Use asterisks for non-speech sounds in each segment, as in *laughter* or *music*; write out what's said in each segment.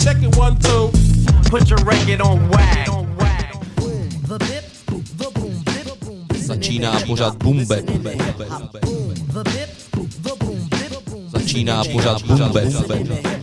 Check it one, two. Put your record on wag. The bip the boom bip the boom Začíná pořád bumbe. The bip the boom bip the boom Začíná pořád bumbe.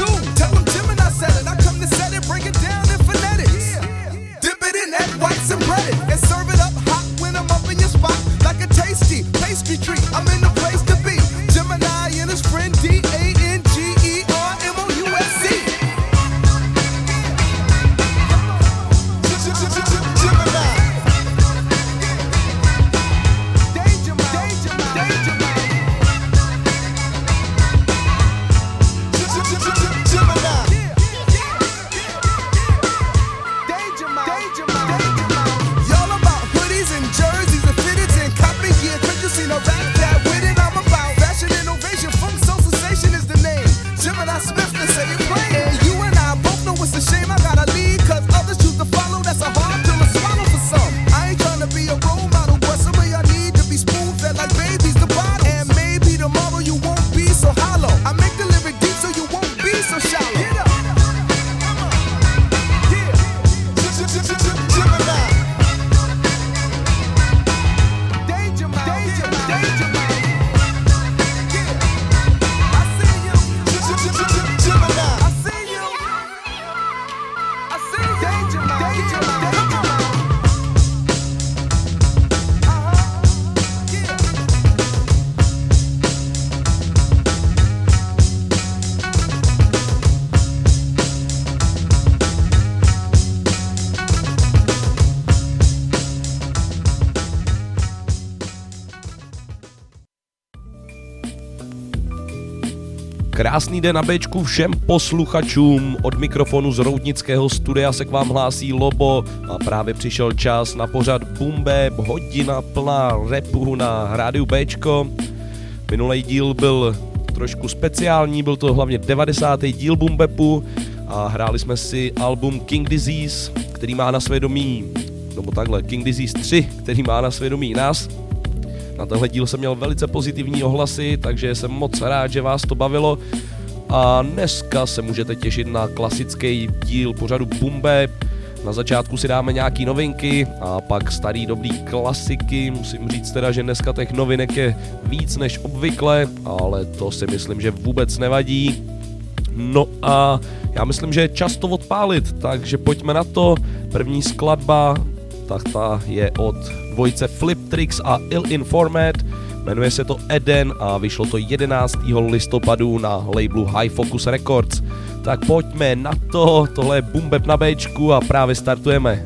do? Tell Krásný den na Bčku všem posluchačům. Od mikrofonu z Roudnického studia se k vám hlásí Lobo a právě přišel čas na pořad Bumbe, hodina plná repu na rádiu Bčko. Minulý díl byl trošku speciální, byl to hlavně 90. díl Bumbepu a hráli jsme si album King Disease, který má na svědomí, nebo takhle, King Disease 3, který má na svědomí nás. Na tenhle díl jsem měl velice pozitivní ohlasy, takže jsem moc rád, že vás to bavilo. A dneska se můžete těšit na klasický díl pořadu Bumbe. Na začátku si dáme nějaký novinky a pak starý dobrý klasiky. Musím říct teda, že dneska těch novinek je víc než obvykle, ale to si myslím, že vůbec nevadí. No a já myslím, že je čas to odpálit, takže pojďme na to. První skladba, tak ta je od dvojce Flip Tricks a Ill Informed. Jmenuje se to Eden a vyšlo to 11. listopadu na labelu High Focus Records. Tak pojďme na to, tohle je Bumbeb na Bčku a právě startujeme.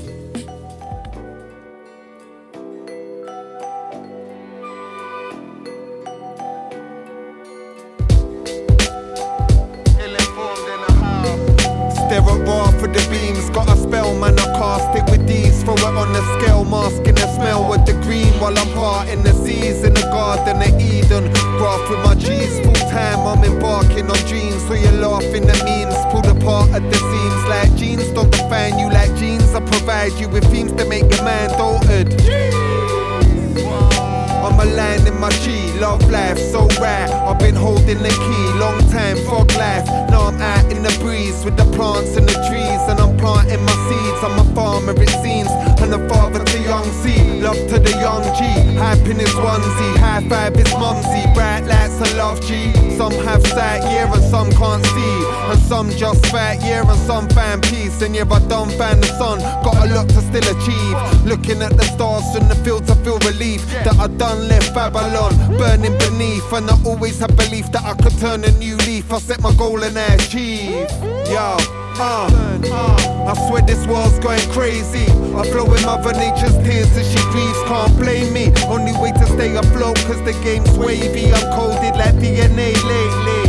Just fat, yeah, and some find peace. And yeah, I don't find the sun, got a lot to still achieve. Looking at the stars in the fields, I feel relief that I done left Babylon burning beneath. And I always have belief that I could turn a new leaf. I set my goal and I achieve. Yo. Uh, uh, I swear this world's going crazy. I flow with Mother Nature's tears as she grieves. Can't blame me. Only way to stay afloat, cause the game's wavy. I'm coded like DNA lately.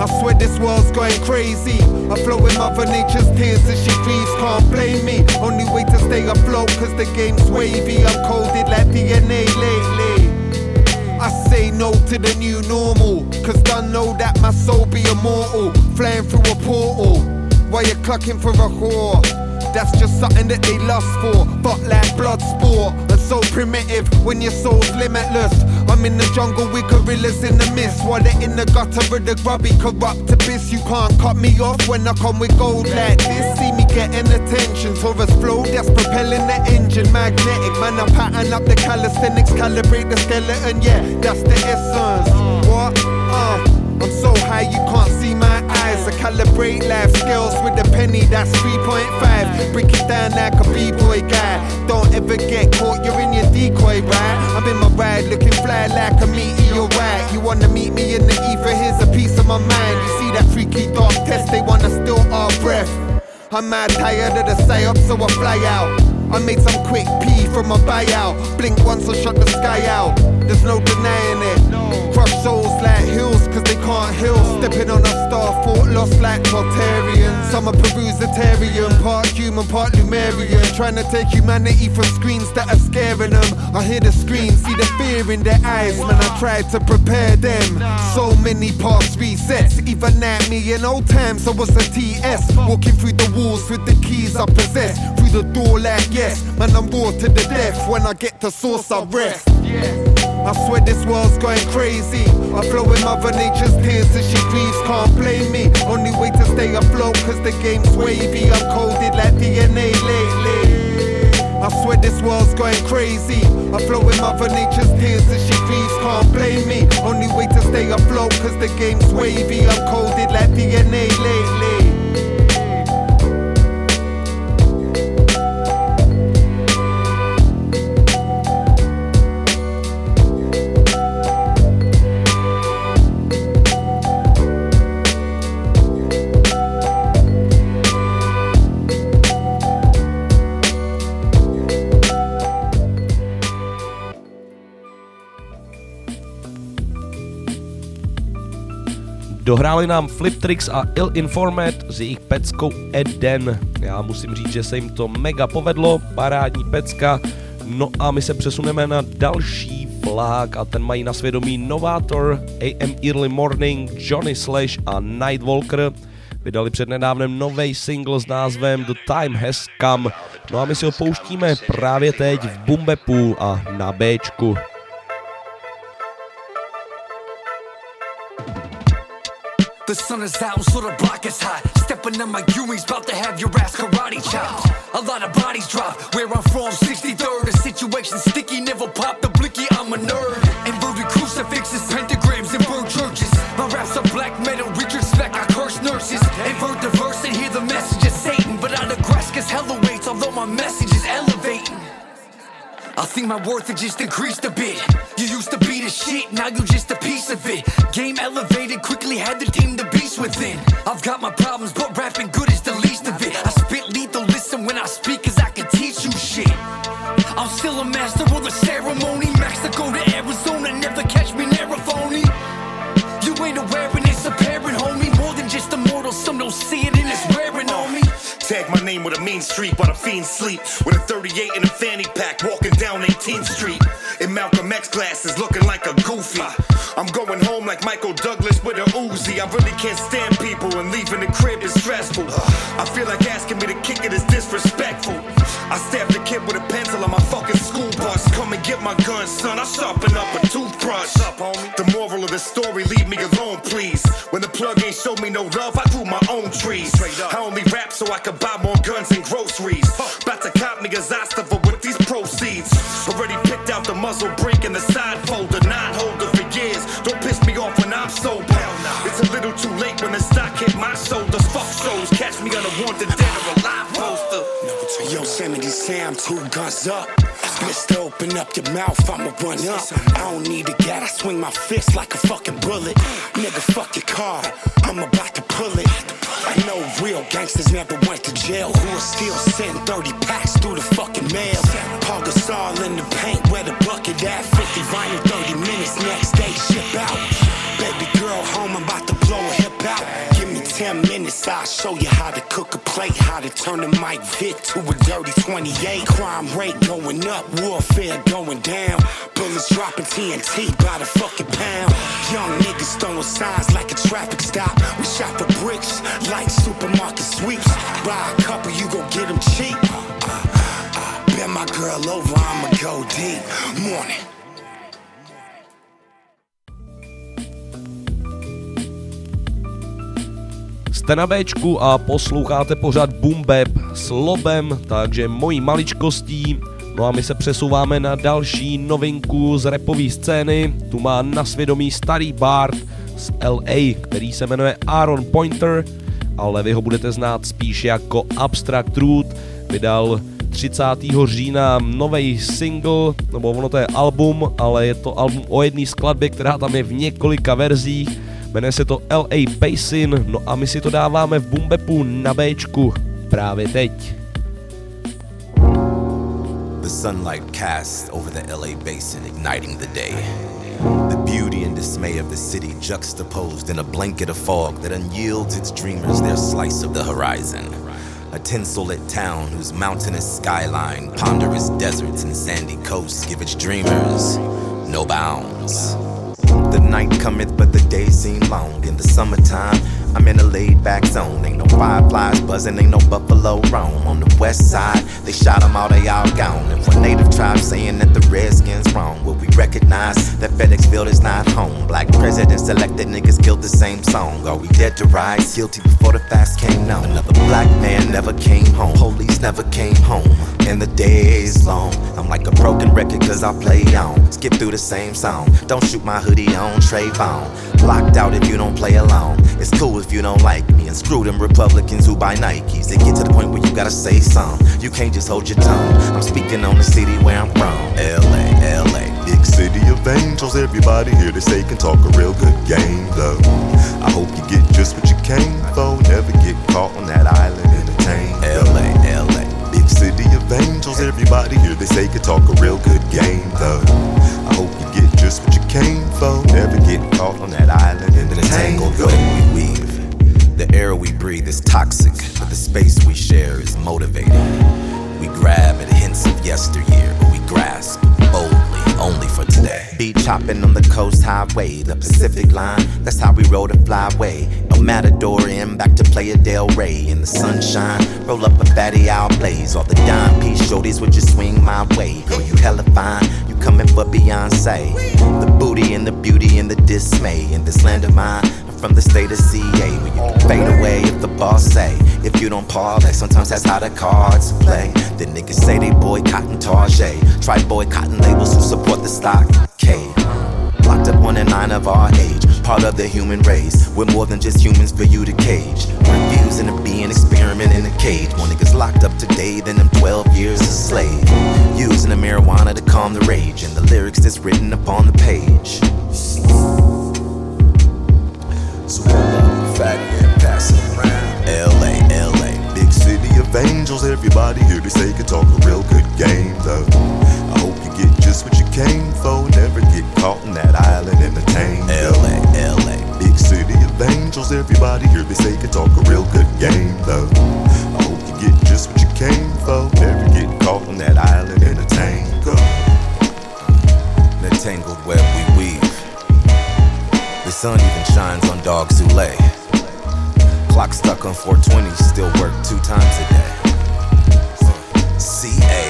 I swear this world's going crazy. I flow with Mother Nature's tears as she grieves. Can't blame me. Only way to stay afloat, cause the game's wavy. I'm coded like DNA lately. I say no to the new normal, cause I know that my soul be immortal. Flying through a portal, while you're clucking for a whore. That's just something that they lust for, but like blood sport. And so primitive when your soul's limitless. I'm in the jungle with gorillas in the mist, while they're in the gutter with the grubby corrupt abyss. You can't cut me off when I come with gold like this. See me getting attention, Taurus flow that's propelling the engine. Magnetic, man, I pattern up the calisthenics, calibrate the skeleton. Yeah, that's the essence. What? Uh. I'm so high you can't see my I calibrate life skills with a penny, that's 3.5. Break it down like a b-boy guy. Don't ever get caught, you're in your decoy, right? I'm in my ride, looking fly like a meteorite. You wanna meet me in the ether? Here's a piece of my mind. You see that freaky dark test? They wanna steal our breath. I'm mad tired of the psyop, so I fly out. I made some quick pee from my buyout. Blink once or shut the sky out. There's no denying it. Crush souls like hills, cause they can't heal. Stepping on a star, fort lost like Tartarians. I'm a Perusitarian, part human, part Lumerian. Trying to take humanity from screens that are scaring them. I hear the screams, see the fear in their eyes. Man, I tried to prepare them. So many past resets, even at me in old times. I was a TS, walking through the walls with the keys I possess. Through the door, like yes, man, I'm raw to the death. When I get to source, I rest. I swear this world's going crazy. I flow with Mother Nature's tears as she grieves. Can't blame me. Only way to stay afloat, cause the game's wavy. I'm coded like DNA lately. I swear this world's going crazy. I flow with Mother Nature's tears as she grieves. Can't blame me. Only way to stay afloat, cause the game's wavy. I'm coded like DNA lately. Dohráli nám Fliptrix a Ill Informed s jejich peckou Eden. Já musím říct, že se jim to mega povedlo, parádní pecka. No a my se přesuneme na další flák a ten mají na svědomí Novator, AM Early Morning, Johnny Slash a Nightwalker. Vydali přednedávnem nový single s názvem The Time Has Come. No a my si ho pouštíme právě teď v Bumbepu a na Bčku. The sun is out, so the block is hot. Stepping on my Uwings, about to have your ass karate chopped. A lot of bodies drop. Where I'm from, 63rd. The situation sticky, never pop the blicky. I'm a nerd. Inverted crucifixes, pentagrams, and burned churches. My raps are black metal, Richard Speck. I curse nurses. Invert the verse and hear the message of Satan. But I digress, cause hella waits, although my message. I think my worth had just increased a bit. You used to be the shit, now you just a piece of it. Game elevated, quickly had the team the beast within. I've got my problems, but rapping good is the least of it. I spit lethal, listen when I speak, cause I can teach you shit. I'm still a master of the ceremony. Mexico to Arizona, never catch me a phony. You ain't aware, and it's apparent, homie. More than just a mortal, some don't see it, and it's wearing on me. Tag my name with a mean streak while the fiends sleep. With a 38 and a fanny pack, walking 18th Street. In Malcolm X glasses, looking like a goofy. I'm going home like Michael Douglas with a Uzi. I really can't stand people, and leaving the crib is stressful. I feel like asking me to kick it is disrespectful. I stabbed a kid with a pencil on my fucking school bus. Come and get my gun, son. I sharpen up a toothbrush. Up, homie. The moral of the story, leave me alone, please. When the plug ain't show me no love, I grew my own trees. I only rap so I could buy more guns two guns up. Mister, open up your mouth, I'ma run up. I don't need a gat, I swing my fist like a fucking bullet. Nigga, fuck your car, I'm about to pull it. I know real gangsters never went to jail. Who will still send 30 packs through the fucking mail? Paul Gasol in the paint, where the bucket at? 50 vinyl, 30 minutes, next day ship out. Baby girl home, I'm about to blow a hip out. Give me 10 minutes, I'll show you cook a plate, how to turn a Mike Vick to a dirty 28. Crime rate going up, warfare going down. Bullets dropping TNT by the fucking pound. Young niggas throwing signs like a traffic stop. We shop for bricks like supermarket sweeps. Buy a couple, you gon' get them cheap. Uh, uh, uh, Bend my girl over, I'ma go deep. Morning. Jste na Bčku a posloucháte pořád Bap s Lobem, takže mojí maličkostí. No a my se přesouváme na další novinku z repové scény. Tu má na svědomí starý Bart z LA, který se jmenuje Aaron Pointer, ale vy ho budete znát spíš jako Abstract Truth. Vydal 30. října nový single, nebo ono to je album, ale je to album o jedné skladbě, která tam je v několika verzích. Jmenuje se to LA Basin, no a my si to dáváme v Bumbepu na Bčku právě teď. The sunlight casts over the LA basin, igniting the day. The beauty and dismay of the city juxtaposed in a blanket of fog that unyields its dreamers their slice of the horizon. A tinsellit town whose mountainous skyline, ponderous deserts, and sandy coasts give its dreamers no bounds. The night cometh, but the days seem long. In the summertime, I'm in a laid back zone. Ain't no fireflies buzzing, ain't no buffalo roam. On the west side, they shot them all, they all gone. And one native tribe saying that the Redskins wrong. Will we recognize that FedExville is not home? Black presidents elected niggas killed the same song. Are we dead to rise? Guilty before the facts came known. Another black man never came home. Police never came home. And the days long. I'm like a broken record cause I play on. Skip through the same song. Don't shoot my hoodie on Trayvon. Locked out if you don't play along. It's cool if you don't like me. And screw them Republicans who buy Nikes. They get to the point where you gotta say something. You can't just hold your tongue. I'm speaking on the city where I'm from. LA, LA. Big city of angels, everybody here they say can talk a real good game though. I hope you get just what you came for, never get caught on that island entertained. LA, LA. Big city of angels, everybody here they say can talk a real good game though. I hope you get just what you came for, never get caught on that island in The entertained. web we weave. The air we breathe is toxic, but the space we share is motivating. We grab at hints of yesteryear, but we grasp boldly only for today. Beach hopping on the coast highway, the Pacific line. That's how we rode a flyway. El Matador in, back to Playa Del Rey. In the sunshine, roll up a fatty owl blaze. All the dime piece shorties would just swing my way. Girl, you hella fine, you coming for Beyonce. The booty and the beauty and the dismay in this land of mine. From the state of CA, where you fade away if the boss say. If you don't parlay, sometimes that's how the cards play. The niggas say they boycotting Tarjay. Try boycotting labels who support the stock. K. Locked up one in nine of our age, part of the human race. We're more than just humans for you to cage. Refusing to be an experiment in a cage. More niggas locked up today than them 12 years a slave. Using the marijuana to calm the rage, and the lyrics that's written upon the page. So pull up fat and pass it around. LA, LA, big city of angels. Everybody here to say can talk a real good game, though. I hope you get just what you came for. Never get caught in that island entertained. LA, LA, big city of angels. Everybody here to say can talk a real good game, though. I hope you get just what you came for. Never get caught in that island entertained. Go. In a tangled web we sun even shines on dogs who lay. Clock stuck on 420, still work two times a day. CA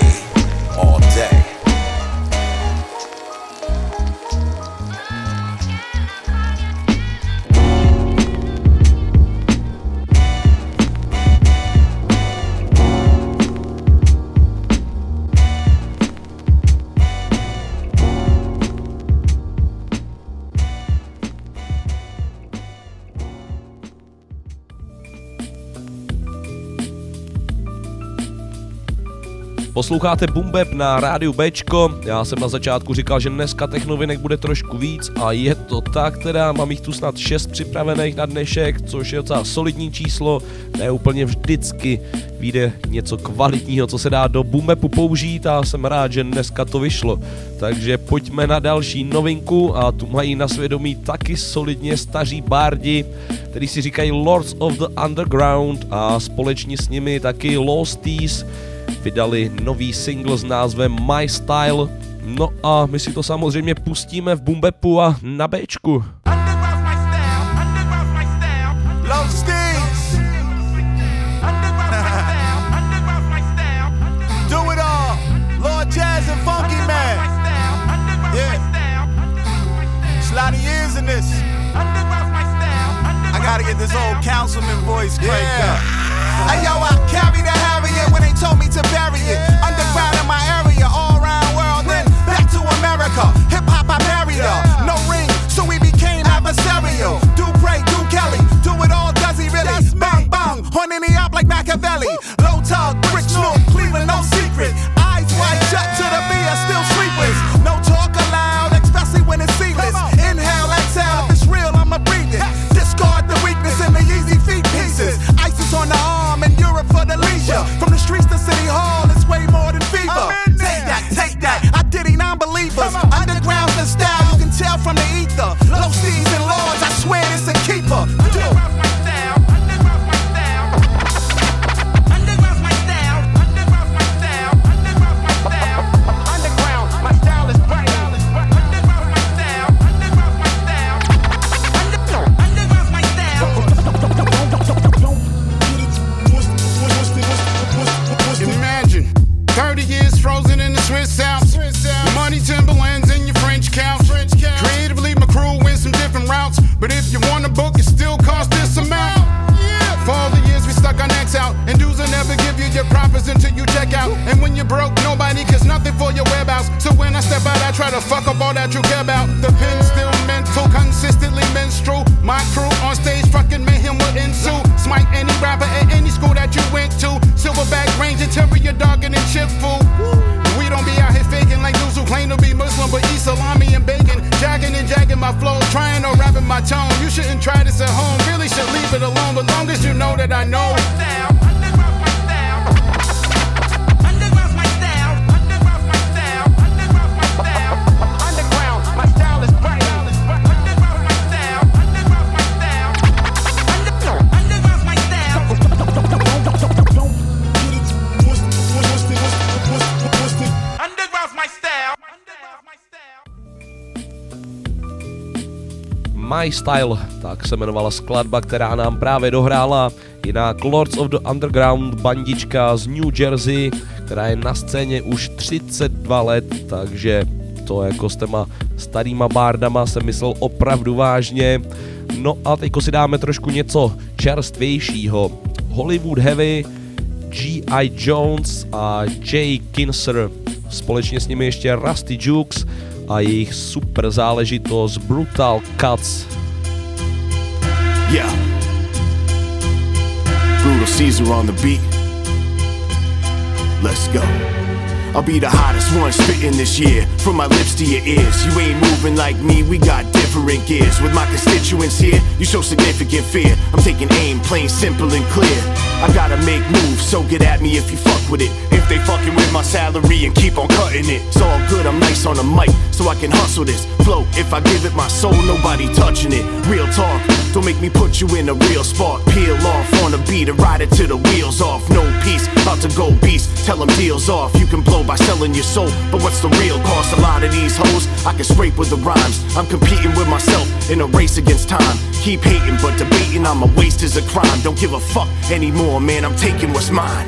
Posloucháte Bumbeb na rádiu Bčko. Já jsem na začátku říkal, že dneska technovinek bude trošku víc a je to tak teda, mám jich tu snad 6 připravených na dnešek, což je docela solidní číslo, ne úplně vždycky vyjde něco kvalitního, co se dá do Bumbepu použít a jsem rád, že dneska to vyšlo. Takže pojďme na další novinku a tu mají na svědomí taky solidně staří bardi, který si říkají Lords of the Underground a společně s nimi taky Losties, vydali nový single s názvem My Style. No a my si to samozřejmě pustíme v Bumbepu a na Bčku. I gotta get this old councilman voice cranked yeah. up. Hey yo, I carry the when they told me to bury it. Underground in my area, all around world, then back to America. Hip hop, I married her. No ring, so we became adversarial. Do pray, do Kelly, do it all, does he really? Bang, bang, horning me up like Machiavelli. Low tug, brick My Style, tak se jmenovala skladba, která nám právě dohrála jiná Lords of the Underground bandička z New Jersey, která je na scéně už 32 let, takže to jako s těma starýma bárdama jsem myslel opravdu vážně. No a teďko si dáme trošku něco čerstvějšího. Hollywood Heavy, G.I. Jones a Jay Kinser. Společně s nimi ještě Rusty Jukes a jejich super záležitost Brutal Cuts. Yeah. Brutal Caesar on the beat. Let's go. I'll be the hottest one spitting this year. From my lips to your ears. You ain't moving like me, we got different gears. With my constituents here, you show significant fear. I'm taking aim, plain, simple, and clear. I gotta make moves, so get at me if you fuck with it. If they fucking with my salary and keep on cutting it. It's all good, I'm nice on the mic, so I can hustle this. Flow, if I give it my soul, nobody touching it. Real talk, don't make me put you in a real spot. Peel off on a beat and ride it till the wheels off. No peace, about to go beast. Tell them deals off. You can blow by selling your soul, but what's the real cost? A lot of these hoes I can scrape with the rhymes. I'm competing with myself in a race against time. Keep hating, but debating on my waste is a crime. Don't give a fuck anymore, man. I'm taking what's mine.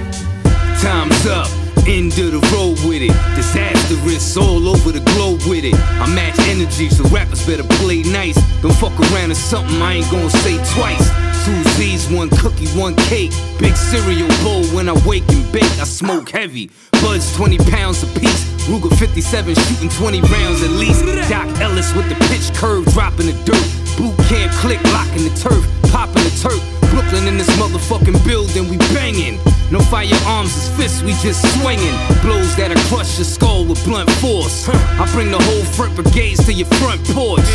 Time's up. End of the road with it. Disastrous all over the globe with it. I match energy, so rappers better play nice. Don't fuck around or something I ain't gonna say twice. Two Z's, one cookie, one cake. Big cereal bowl when I wake and bake. I smoke heavy. Buds 20 pounds a piece. Ruger 57 shooting 20 rounds at least. Doc Ellis with the pitch curve dropping the dirt. Boot Camp Clik locking the turf, popping the turf. Brooklyn in this motherfucking building, we banging. No firearms as fists, we just swinging. Blows that'll crush your skull with blunt force. I bring the whole front brigades to your front porch.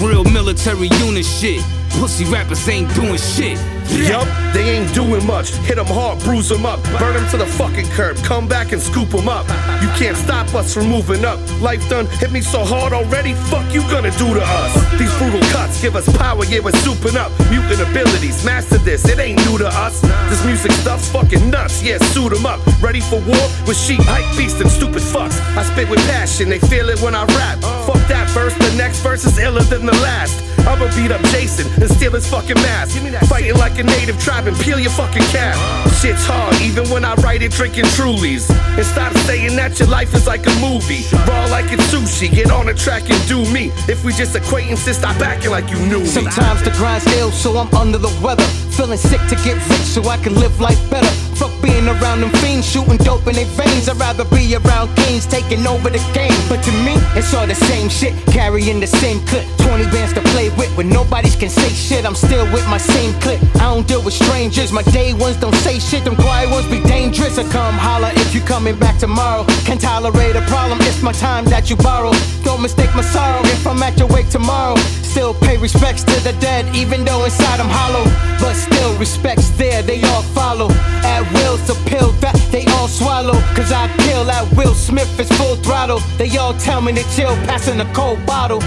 Real military unit shit. Pussy rappers ain't doing shit. Yup, they ain't doing much. Hit them hard, bruise them up, burn them to the fucking curb, come back and scoop them up. You can't stop us from moving up. Life done hit me so hard already, fuck you gonna do to us? These brutal cuts give us power, yeah, we're souping up. Mutant abilities, master this, it ain't new to us. This music stuff's fucking nuts, yeah, suit them up. Ready for war with sheep, hype beasts, and stupid fucks. I spit with passion, they feel it when I rap. Fuck that verse, the next verse is iller than the last. I'ma beat up Jason and steal his fucking mask. Fighting like a native tribe and peel your fucking cap. Shit's hard, even when I write it drinking Trulies. And stop saying that your life is like a movie. Raw like it's sushi, get on the track and do me. If we just acquaintances, stop acting like you knew me. Sometimes the grind's ill, so I'm under the weather. Feeling sick to get rich so I can live life better. Fuck being around them fiends, shooting dope in their veins. I'd rather be around kings taking over the game. But to me, it's all the same shit, carrying the same clip. 20 bands to play with, but nobody's can say shit. I'm still with my same clip. I don't deal with strangers, my day ones don't say shit. Shit, them quiet ones be dangerous. I come holler if you coming back tomorrow. Can't tolerate a problem, it's my time that you borrow. Don't mistake my sorrow if I'm at your wake tomorrow. Still pay respects to the dead, even though inside I'm hollow. But still, respect's there, they all follow. At will's a pill that they all swallow. Cause I kill at Will Smith, it's full throttle. They all tell me to chill, passing a cold bottle.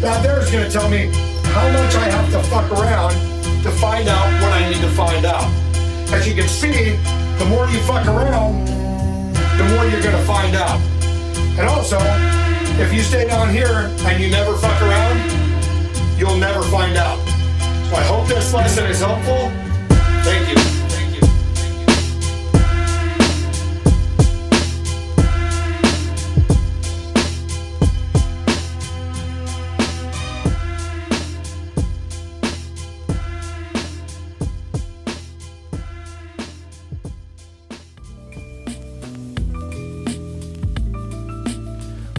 Now there's gonna tell me how much I have to fuck around to find out what I need to find out. As you can see, the more you fuck around, the more you're gonna find out. And also, if you stay down here and you never fuck around, you'll never find out. So I hope this lesson is helpful. Thank you.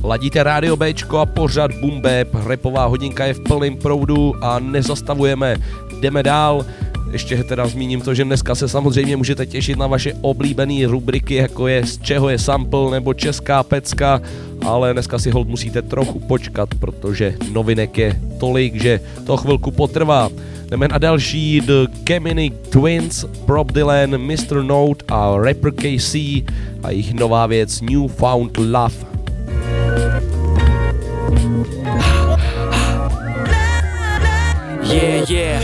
Ladíte rádio Bčko a pořad Bumbeb, repová hodinka je v plném proudu a nezastavujeme, jdeme dál. Ještě teda zmíním to, že dneska se samozřejmě můžete těšit na vaše oblíbené rubriky, jako je z čeho je sample nebo česká pecka, ale dneska si hold musíte trochu počkat, protože novinek je tolik, že to chvilku potrvá. Jdeme na další The Gemini Twins, Bob Dylan, Mr. Note a Rapper KC a jejich nová věc Newfound Love. Yeah, yeah.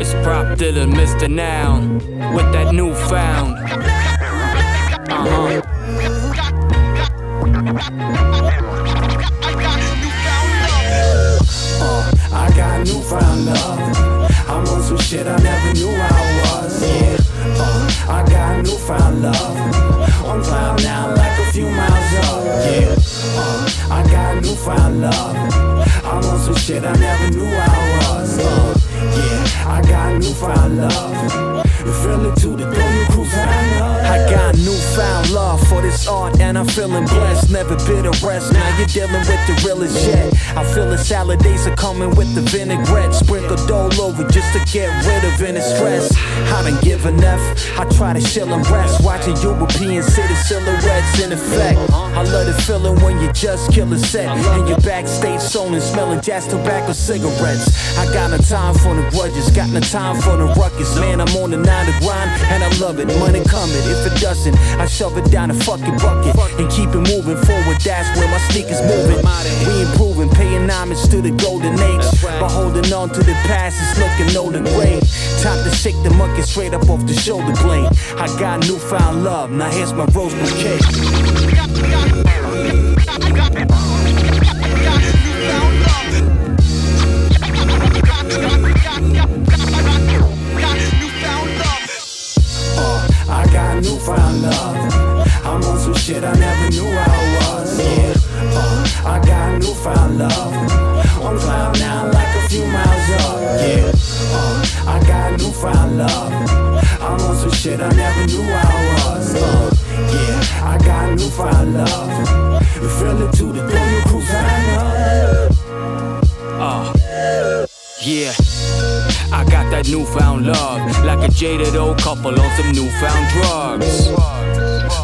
It's Prop Dylan, Mr. Noun, with that newfound. Uh huh. Uh, I got newfound love. I'm on some shit I never knew I was. Yeah. I got newfound love. On cloud now like a few miles up. Yeah. Uh, I got newfound love. I'm on some shit I never knew I was. Uh, yeah. I got newfound love. You feel it too, the throw you cruise I got newfound love for this art and I'm feeling blessed. Never been a rest, now you're dealing with the realest yet. I feel the salad days are coming with the vinaigrette. Sprinkled all over just to get rid of any stress. I don't give F, I try to chill and rest. Watching European city silhouettes in effect. I love the feeling when you just kill a set. And you're backstage zoning, smelling jazz tobacco cigarettes. I got no time for the grudges, got no time for the ruckus. Man, I'm on the nine to grind, and I love it. Money coming, if it doesn't, I shove it down a fucking bucket and keep it moving forward. That's where my sneakers moving. We improving, pay paying homage to the golden age. By holding on to the past, it's looking older gray. Time to shake the monkey straight up off the shoulder blade. I got newfound love, now here's my rose bouquet. Uh, I got newfound love. I'm on some shit I never knew I was. Newfound love. On cloud now, like a few miles up. Yeah, uh, I got newfound love. I'm on some shit I never knew I was. Uh, yeah, I got newfound love. You feel it too, the throw you cruising Uh, yeah. I got that newfound love, like a jaded old couple on some newfound drugs.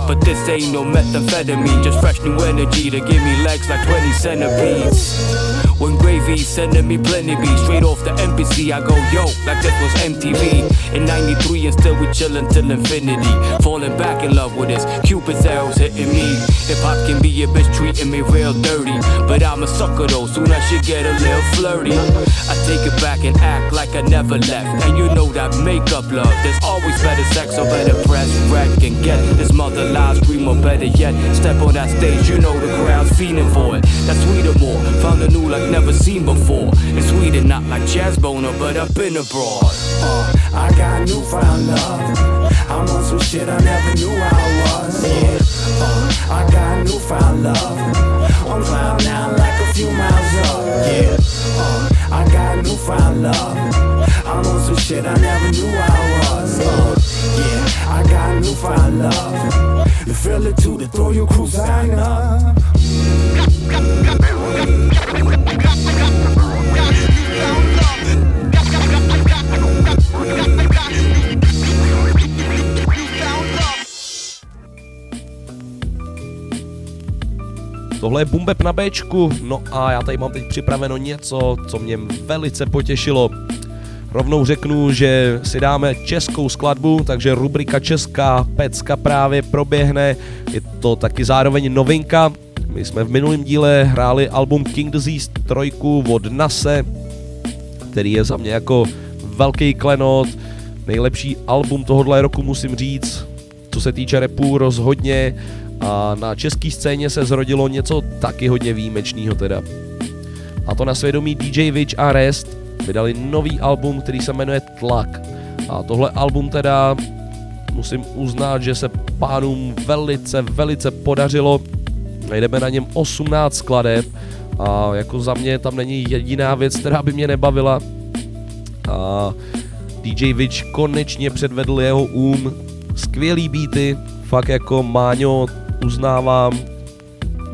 But this ain't no methamphetamine, just fresh new energy to give me legs like 20 centipedes. When gravy's sending me plenty beats straight off the MPC, I go yo, like this was MTV. In 93 and still we chillin' till infinity. Falling back in love with this, Cupid's arrows hitting me. Hip hop can be a bitch treating me real dirty. But I'm a sucker though, soon I should get a little flirty. I take it back and act like I never left. And you know that makeup love, there's always better sex, or better press, wreck, and get this mother live stream or better yet. Step on that stage, you know the crowd's fiending for it. That's sweeter more, found a new like never seen before. Sweeter, not like jazz boner, but up in abroad. Uh, I got newfound love. I'm on some shit I never knew I was. Yeah, uh, I got newfound love. On cloud now, like a few miles up. Yeah, uh, I got newfound love. I'm on some shit I never knew I was. Uh, yeah, I got newfound love. You feel it too, to throw your cruise up. Tohle je Bumbeb na Bčku, no a já tady mám teď připraveno něco, co mě velice potěšilo. Rovnou řeknu, že si dáme českou skladbu, takže rubrika Česká pecka právě proběhne. Je to taky zároveň novinka. My jsme v minulém díle hráli album King Disease 3 od Nase, který je za mě jako velký klenot. Nejlepší album tohohle roku musím říct, co se týče repu rozhodně a na české scéně se zrodilo něco taky hodně výjimečného teda. A to na svědomí DJ Witch a Rest vydali nový album, který se jmenuje Tlak. A tohle album teda musím uznat, že se pánům velice, velice podařilo. Najdeme na něm 18 skladeb a jako za mě tam není jediná věc, která by mě nebavila. A DJ Witch konečně předvedl jeho um, skvělý beaty, fakt jako Máňo uznávám,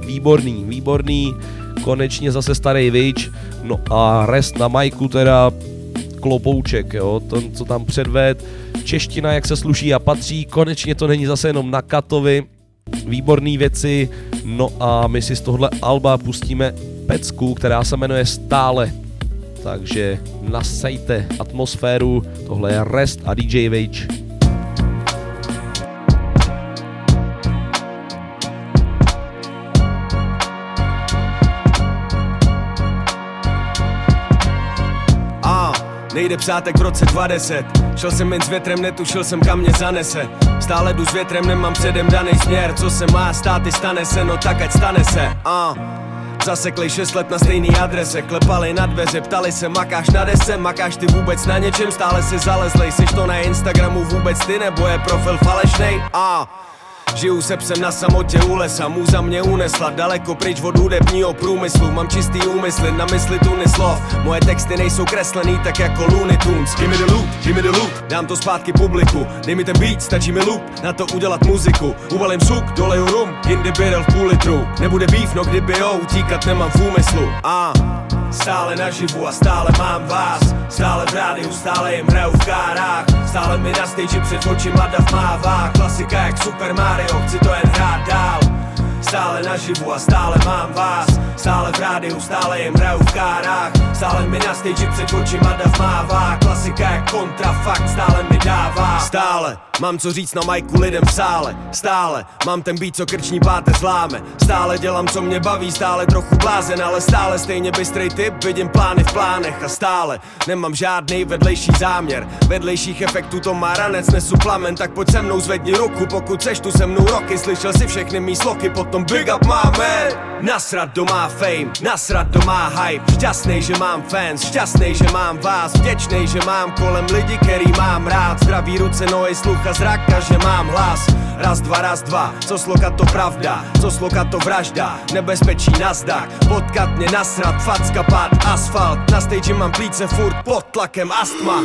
výborný, výborný, konečně zase starý Witch, no a rest na majku teda klopouček, jo, ten, co tam předved, čeština, jak se sluší a patří, konečně to není zase jenom na Katovi, výborné věci, no a my si z tohle alba pustíme pecku, která se jmenuje Stále, takže nasejte atmosféru, tohle je Rest a DJ Wage. Nejde psátek v roce 20 Šel jsem jen s větrem, netušil jsem kam mě zanese Stále jdu s větrem, nemám předem daný směr Co se má stát, i stane se, no tak ať stane se uh. Zasekli šest let na stejný adrese Klepali na dveře, ptali se Makáš na desce, makáš ty vůbec na něčem Stále si zalezlej, jsi to na Instagramu vůbec ty Nebo je profil falešnej? Uh. Žiju se psem na samotě u lesa, muza mě unesla daleko pryč od hudebního průmyslu. Mám čistý úmysly, na mysli tuny slov. Moje texty nejsou kreslený tak jako Looney Tunes. Give me the loop, give me the loop, dám to zpátky publiku. Dej mi ten beat, stačí mi loop, na to udělat muziku. Uvalím suk, doleju rum, jindy birel v půl litru. Nebude beef, no kdyby jo, utíkat nemám v úmyslu. A Stále naživu a stále mám vás. Stále v rádiu, stále jim hraju v kárách Stále mi na stage před očima dav mává. Klasika jak Super Mario, chci to jen hrát dál. Stále naživu a stále mám vás. Stále v rádiu, stále jim hraju v kárách Stále mi na stage před očima dav mává. Klasika jak kontrafakt, stále mi dává. Stále mám co říct na majku lidem v sále Stále. Mám ten beat, co krční páte zláme Stále dělám, co mě baví, stále trochu blázen Ale stále stejně bystrej typ, vidím plány v plánech A stále nemám žádný vedlejší záměr. Vedlejších efektů to má ranec, nesu plamen Tak pojď se mnou zvedni ruku, pokud seš tu se mnou roky Slyšel si všechny mý sloky, potom big up máme. Nasrat doma fame, nasrat doma hype. Šťastnej, že mám fans, šťastnej, že mám vás. Vděčnej, že mám kolem lidi, který mám rád. Zdraví ruce, nohy, sluch a zrak a že mám hlas. Raz, dva, raz, dva, co sloka to pravda, co sloka to vražda? Nebezpečí nazdak, potkat mě nasrat, facka, pad, asfalt. Na stage mám plíce furt pod tlakem astma.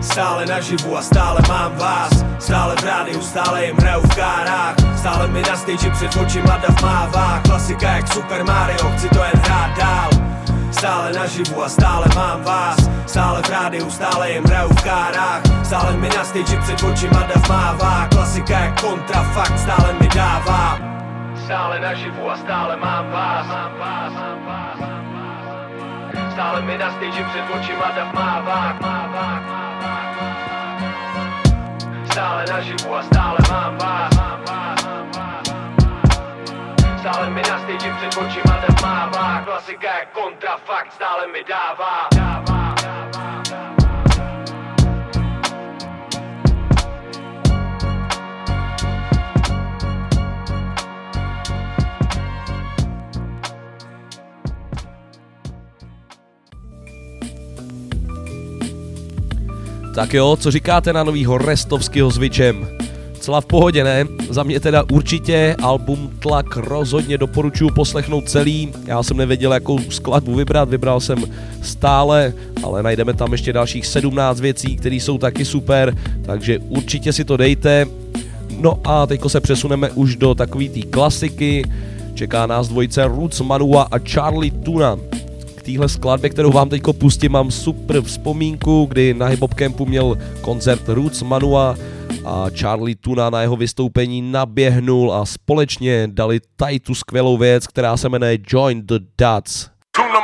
Stále naživu a stále mám vás. Stále v rádiu, stále jim hraju v kárách. Stále mi na stage před očima dav mává. Klasika jak Super Mario, chci to jen hrát dál Stále naživu a stále mám vás. Stále v rádiu, stále jim hraju v kárách. Stále mi na stage před očima dav mává. Klasika jak kontrafakt, stále mi dává. Stále naživu a stále mám vás. Stále mi na stage před očima dav mává. Stále naživu a stále mám vás Stále mi na stage před očima dav mává Klasika jak kontrafakt stále mi dává. Tak jo, co říkáte na novýho Restovského s Vičem? Celá v pohodě, ne? Za mě teda určitě album Tlak rozhodně doporučuji poslechnout celý. Já jsem nevěděl, jakou skladbu vybrat, vybral jsem stále, ale najdeme tam ještě dalších 17 věcí, které jsou taky super, takže určitě si to dejte. No a teďko se přesuneme už do takové té klasiky. Čeká nás dvojice Roots Manua a Charlie Tuna k téhle skladbě, kterou vám teďko pustím, mám super vzpomínku, kdy na Hip Hop měl koncert Roots Manua a Charlie Tuna na jeho vystoupení naběhnul a společně dali tady tu skvělou věc, která se jmenuje Join the Dots. Tuna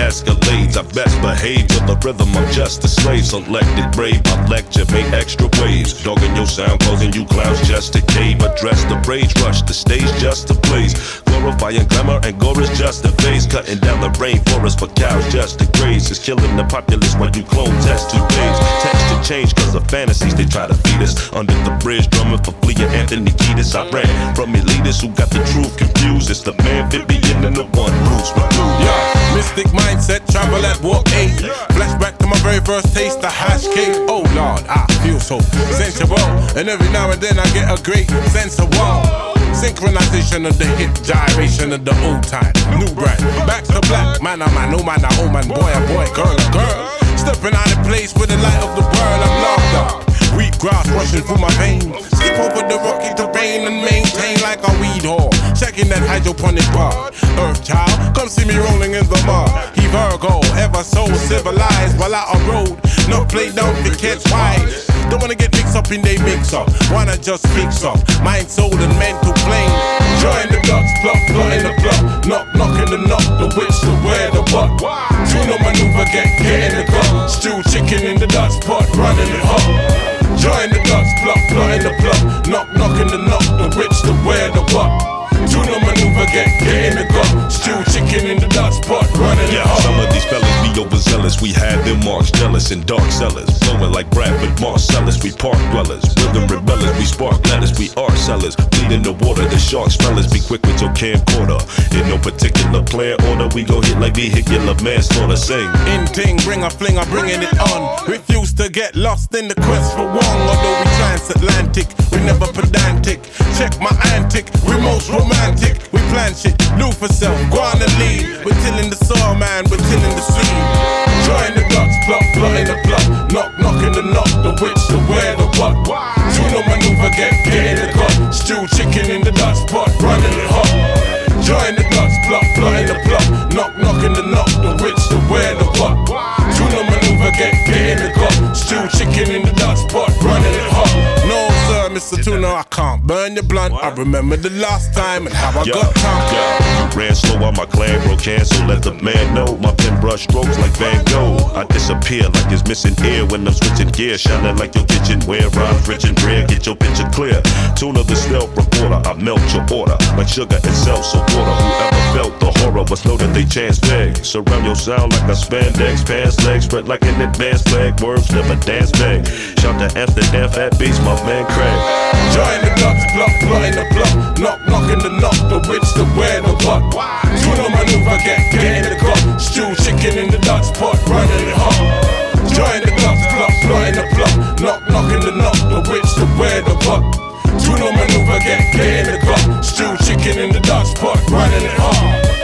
escalades. I best behave to the rhythm. I'm just a slave, selected brave. My lecture made extra waves. Dogging your sound, causing you clowns just to cave. Address the rage, rush the stage just to blaze. Glorifying glamour and gore is just a phase. Cutting down the rainforest for cows just to graze. It's killing the populace when you clone test two days. Texture change cause of fantasies they try to feed us. Under the bridge, drumming for Flea Anthony Kiedis. I ran from elitists who got the truth confused. It's the man, amphibian, and the one who's yeah, mystic mindset, travel at walk eight. Flashback to my very first taste of hash cake. Oh Lord, I feel so sensual. And every now and then I get a great sense of wow. Synchronization of the hip, gyration of the old time. New brand, back to black. Man, oh man, oh man, oh man, boy, oh boy, girl, oh girl. Stepping out of place with the light of the world, I'm locked up. Wheat grass rushing through my veins. Skip over the rocky terrain and maintain like a weed whore. Checking that hydroponic bar. Earth child, come see me rolling in the mud. He Virgo, ever so civilized while out on road. No play down for kids wise. Don't wanna get mixed up in they mix up. Wanna just fix up. Mind, soul, and mental plane. Join the plug, plug in the plug. Knock, knock in the knock, the witch, the where, the what. Tune maneuver, get, get in the gun. Stew chicken in the Dutch pot, running it hot. Join the dots, plug, plug in the plug. Knock, knock in the knock, the rich, the where, the what. Overzealous. We had them marks jealous in dark cellars. Blowing like Branford Marsalis. We park dwellers. Rhythm rebellers. We spark letters. We art sellers. Bleed in the water. The sharks fellas. Be quick with your camcorder. In no particular plan order. We go hit like vehicular manslaughter. Sing. In ding, bring a fling, I'm bringing it on. Refuse to get lost in the quest for one. Although we transatlantic, never pedantic. Check my antic. We most romantic. We plan shit, do for self, the lead. We're tilling the soil, man, we're tilling the seed. Join the plug, plug which, the where, the knock, the witch the wear the what. Tuna maneuver, get, get in the gut. Stew chicken in the Dutch pot, running it hot. Join the nuts, plot, plot in the plot. Knock, knock in the knock, the which, the where, the what. Tuna maneuver, get, get in the gut. Stew chicken in the Dutch pot, running it hot. No, sir, Mr. Tuna, I can't burn your blunt. I remember the last time and how I got yeah. You ran slow while my clan broke cancel. Let the man know my pen brush strokes like Van Gogh. I disappear like it's missing air when I'm switching gear. Shining like your kitchen where rhymes rich and rare. Get your picture clear. Tuna the stealth reporter. I melt your order like sugar itself. So water. Whoever felt the horror know that they chance big. Surround your sound like a spandex. Pants legs spread like an advanced flag. Words never dance big. Shout to Amsterdam at beast, my man Craig. Join the nuts, block, in the block. Knock, knock in the knock, the which, the where, the what. Tuna maneuver, get, get in the gut. Stew chicken in the Dutch pot, running it hot. Join the nuts, block, in the block. Knock, knock in the knock, the which, the where, the what. Tuna maneuver, get, get in the gut. Stew chicken in the Dutch pot, running it hot.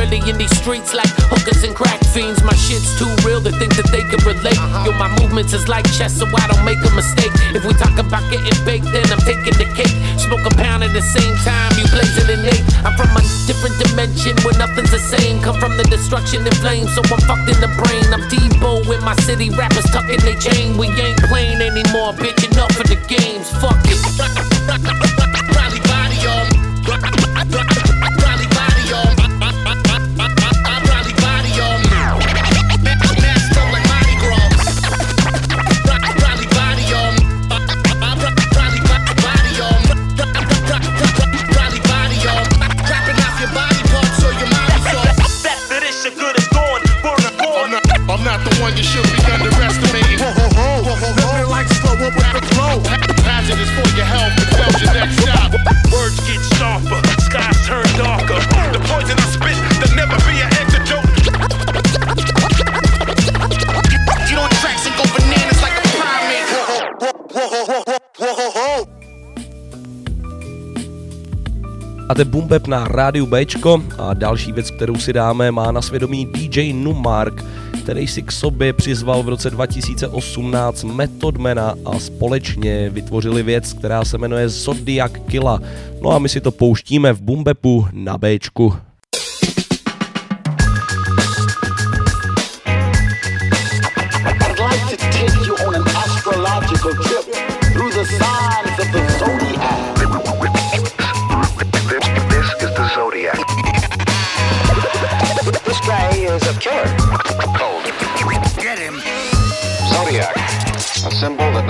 Really in these streets like hookers and crack fiends. My shit's too real to think that they can relate. Uh-huh. Yo, my movements is like chess, so I don't make a mistake. If we talk about getting baked, then I'm taking the cake. Smoke a pound at the same time, you blazing an eight. I'm from a different dimension where nothing's the same. Come from the destruction and flames, so I'm fucked in the brain. I'm Debo in my city, rappers tucking they chain. We ain't playing anymore, bitch. Enough of the games, fuck it. *laughs* next. Words get sharper, skies turn darker. The poison I spit, there'll never be an antidote. Get on tracks and go bananas like a primate. A to Bap na rádiu Bčko a další věc, kterou si dáme, má na svědomí DJ Numark, který si k sobě přizval v roce 2018 Methodmana a společně vytvořili věc, která se jmenuje Zodiac Killa. No a my si to pouštíme v Boom Bapu na Bčku.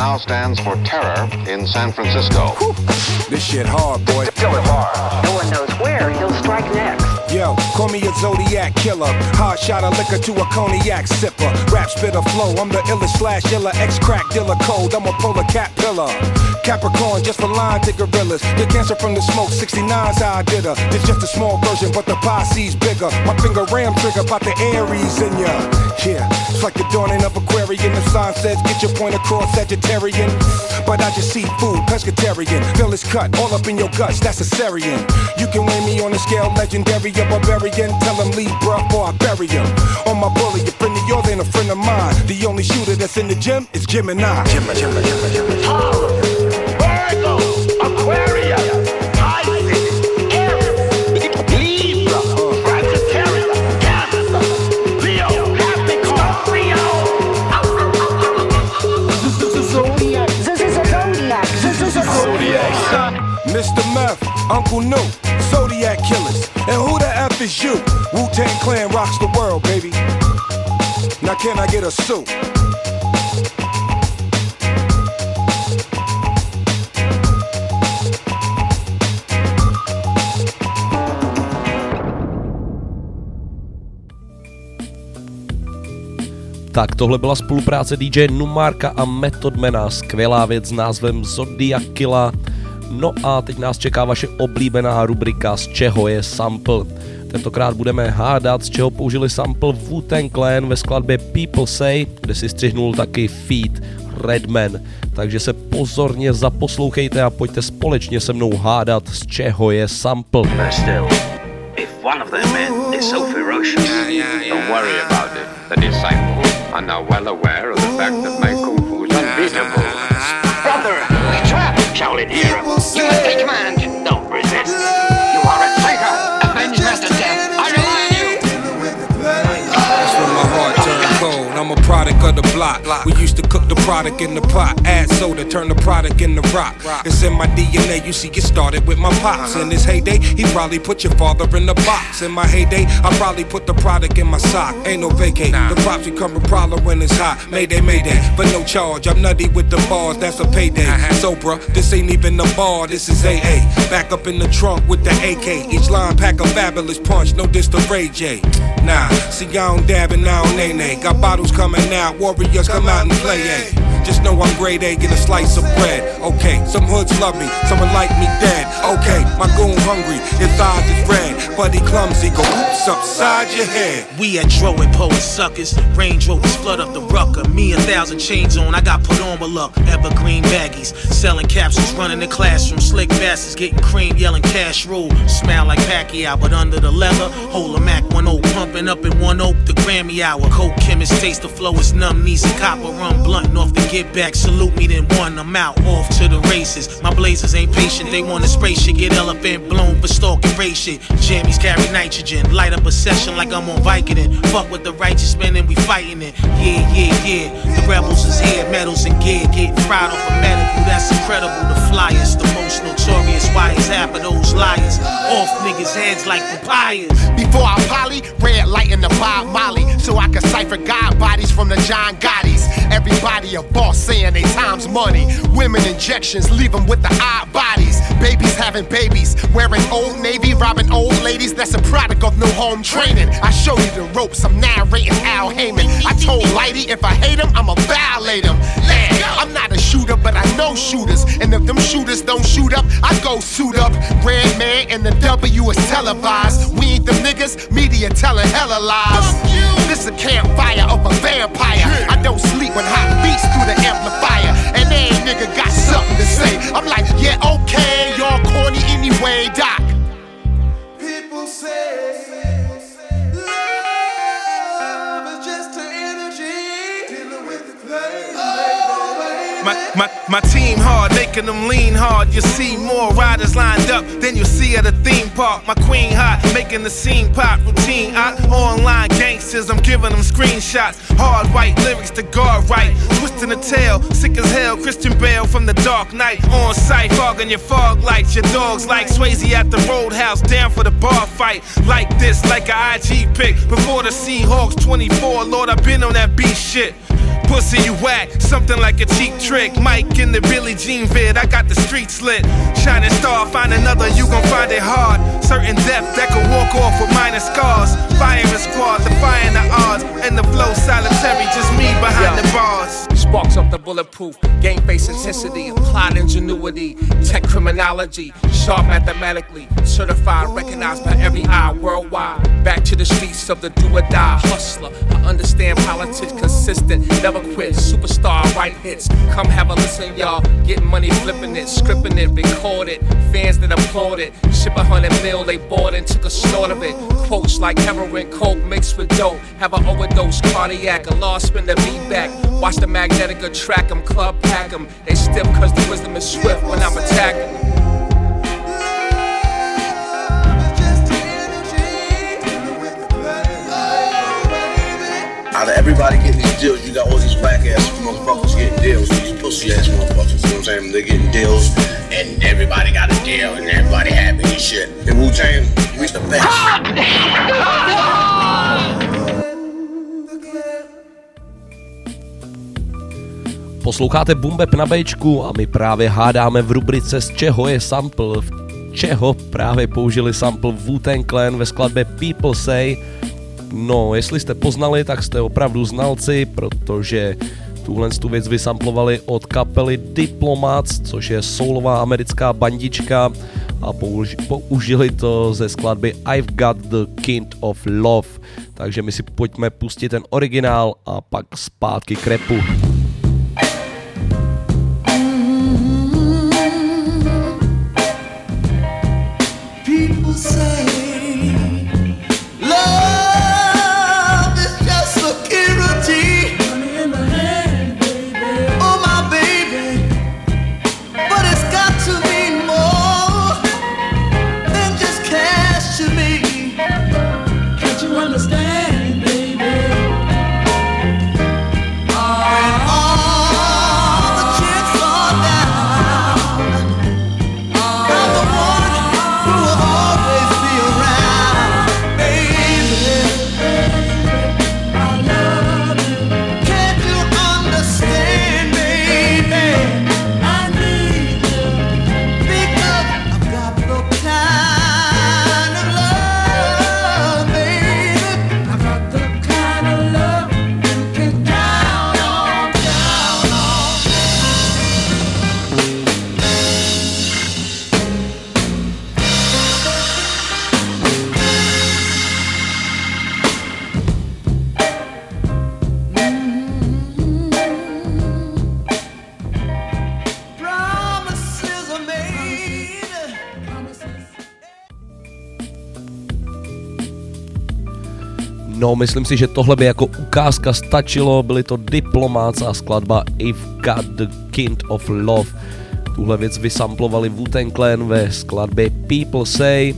Now stands for terror in San Francisco. This shit hard, boy. Kill it hard. No one knows where he'll strike next. Yo, call me a Zodiac killer. Hard shot of liquor to a cognac sipper. Rap spitter flow, I'm the illest slash iller. Ex crack dealer cold, I'm a polar cat pillar. Capricorn, just for line to gorillas. Get cancer from the smoke, 69's how I did her. It's just a small version, but the posse's bigger. My finger ram trigger, about the Aries in ya. Yeah, it's like the dawning of Aquarian. The sign says, get your point across, Sagittarian. But I just see food, pescatarian. Feel it's cut all up in your guts, that's a Syrian. You can weigh me on a scale, legendary, a barbarian. Tell him leave, bruh, or I bury him. On my bully, a friend of yours ain't a friend of mine. The only shooter that's in the gym is Gemini. Gemini, Gemini, Gemini. Oh! Mr. Meth, Uncle New, Zodiac Killers. And who the F is you? Wu Tang Clan rocks the world, baby. Now, can I get a suit? Tak tohle byla spolupráce DJ Numarka a Methodmana, skvělá věc s názvem Zodiac Killa. No a teď nás čeká vaše oblíbená rubrika Z čeho je sample. Tentokrát budeme hádat, z čeho použili sample Wu-Tang Clan ve skladbě People Say, kde si střihnul taky feat Redman. Takže se pozorně zaposlouchejte a pojďte společně se mnou hádat, z čeho je sample. Still, if one of them men is so ferocious, don't worry about it. The disciples are now well aware of the fact that my kung fu is unbeatable. Brother, we trap Shaolin hero. You must take command. Don't resist. You are a traitor. Avenge Master Death. I rely on you. That's when my heart turned cold. I'm a product of the block. We used to cook the product in the pot, add soda, turn the product into rock. It's in my DNA. You see, it started with my pops. In his heyday, he probably put your father in the box. In my heyday, I probably put the product in my sock. Ain't no vacate. The props become a problem when it's hot. Mayday, mayday, but no charge. I'm nutty with the bars. That's a payday. So, bruh, this ain't even a bar. This is AA. Back up in the trunk with the AK. Each line pack a fabulous punch. No diss to Ray J. Nah, see, I don't dab and I don't nay nay. Got bottles coming out. Warriors come out and play. eh. Just know I'm grade A, get a slice of bread. Okay, some hoods love me, someone like me dead. Okay, my goon hungry, his eyes is red, but he clumsy, go oops upside your head. We at Dro and Poet Suckers. Range Rovers flood up the rucker. Me a thousand chains on, I got put on with luck. Evergreen baggies, selling capsules, running the classroom. Slick bastards getting cream, yelling cash rule. Smell like Pacquiao, but under the leather, hold a Mac 1 0 pumping up in one oak. The Grammy hour, coke chemist taste the flow is numb. Knees and copper run blunt off the get back. Salute me then one, I'm out off to the races. My blazers ain't patient, they wanna spray shit, get elephant blown for stalking race shit. Jammies carry nitrogen, light up a session like I'm on Vicodin. Fuck with the righteous men and we fighting it. Yeah, yeah, yeah. The rebels is here, medals and gear, getting fried off a medical. That's incredible. The flyers, the most notorious. Why is half of those liars off niggas' heads like papayas? Before I poly, red light in the Bob Molly, so I can cipher God bodies from the John Gottis. Everybody a boss saying they time's money. Women injections leave them with the odd bodies. Babies having babies, wearing old navy, robbing old ladies. That's a product of no home training. I show you the ropes, I'm narrating Al Heyman. I told Lighty if I hate him, I'ma violate him. I'm not a shooter, but I know shooters. And if them shooters don't shoot up, I go suit up. Redman and the W is televised. We ain't them niggas, media telling hella lies. This a campfire of a vampire. I don't sleep when hot beats through the amplifier. And every nigga got something to say. I'm like, yeah, okay, y'all corny anyway, Doc. People say My, my, my team hard, making them lean hard. You see more riders lined up than you see at a theme park. My queen hot, making the scene pop. Routine out, online gangsters, I'm giving them screenshots. Hard white lyrics to guard right. Twisting the tail, sick as hell. Christian Bale from the Dark Knight. On sight, fogging your fog lights. Your dogs like Swayze at the roadhouse, down for the bar fight. Like this, like a IG pick. Before the Seahawks 24, Lord, I've been on that beat shit. Pussy you whack, something like a cheap trick. Mike in the Billie Jean vid, I got the streets lit. Shining star, find another, you gon' find it hard. Certain depth that can walk off with minor scars. Firing squad, defying the odds. And the flow solitary, just me behind the bars. Sparks up the bulletproof, game face intensity, applied ingenuity, tech criminology, sharp mathematically, certified, recognized by every eye worldwide. Back to the streets of the do or die hustler. I understand politics, consistent, never quit, superstar, write hits. Come have a listen, y'all. Get money flipping it, scripting it, record it. Fans that applaud it, ship a hundred mil, they bought and took a snort of it. Quotes like heroin, coke mixed with dope. Have an overdose, cardiac, a lost spin the beat back. Watch the magnetic track 'em, club pack 'em. They stiff cause the wisdom is swift when I'm attacking. Out of everybody getting deals, you got all these whack ass motherfuckers getting deals. These pussy ass motherfuckers, you know what I'm saying? They're getting deals, and everybody got a deal, and everybody happy and shit. And Wu Tang, we the best. Posloucháte Bumbeb na Bčku a my právě hádáme v rubrice z čeho je sample, v čeho právě použili sample Wu-Tang Clan ve skladbě People Say. No, jestli jste poznali, tak jste opravdu znalci, protože tuhle tu věc vysamplovali od kapely Diplomats, což je soulová americká bandička a použi- použili to ze skladby I've Got the Kind of Love. Takže my si pojďme pustit ten originál a pak zpátky k No, myslím si, že tohle by jako ukázka stačilo, byly to Diplomats a skladba If Got the Kind of Love. Tuhle věc vysamplovali Wu-Tang Clan ve skladbě People Say.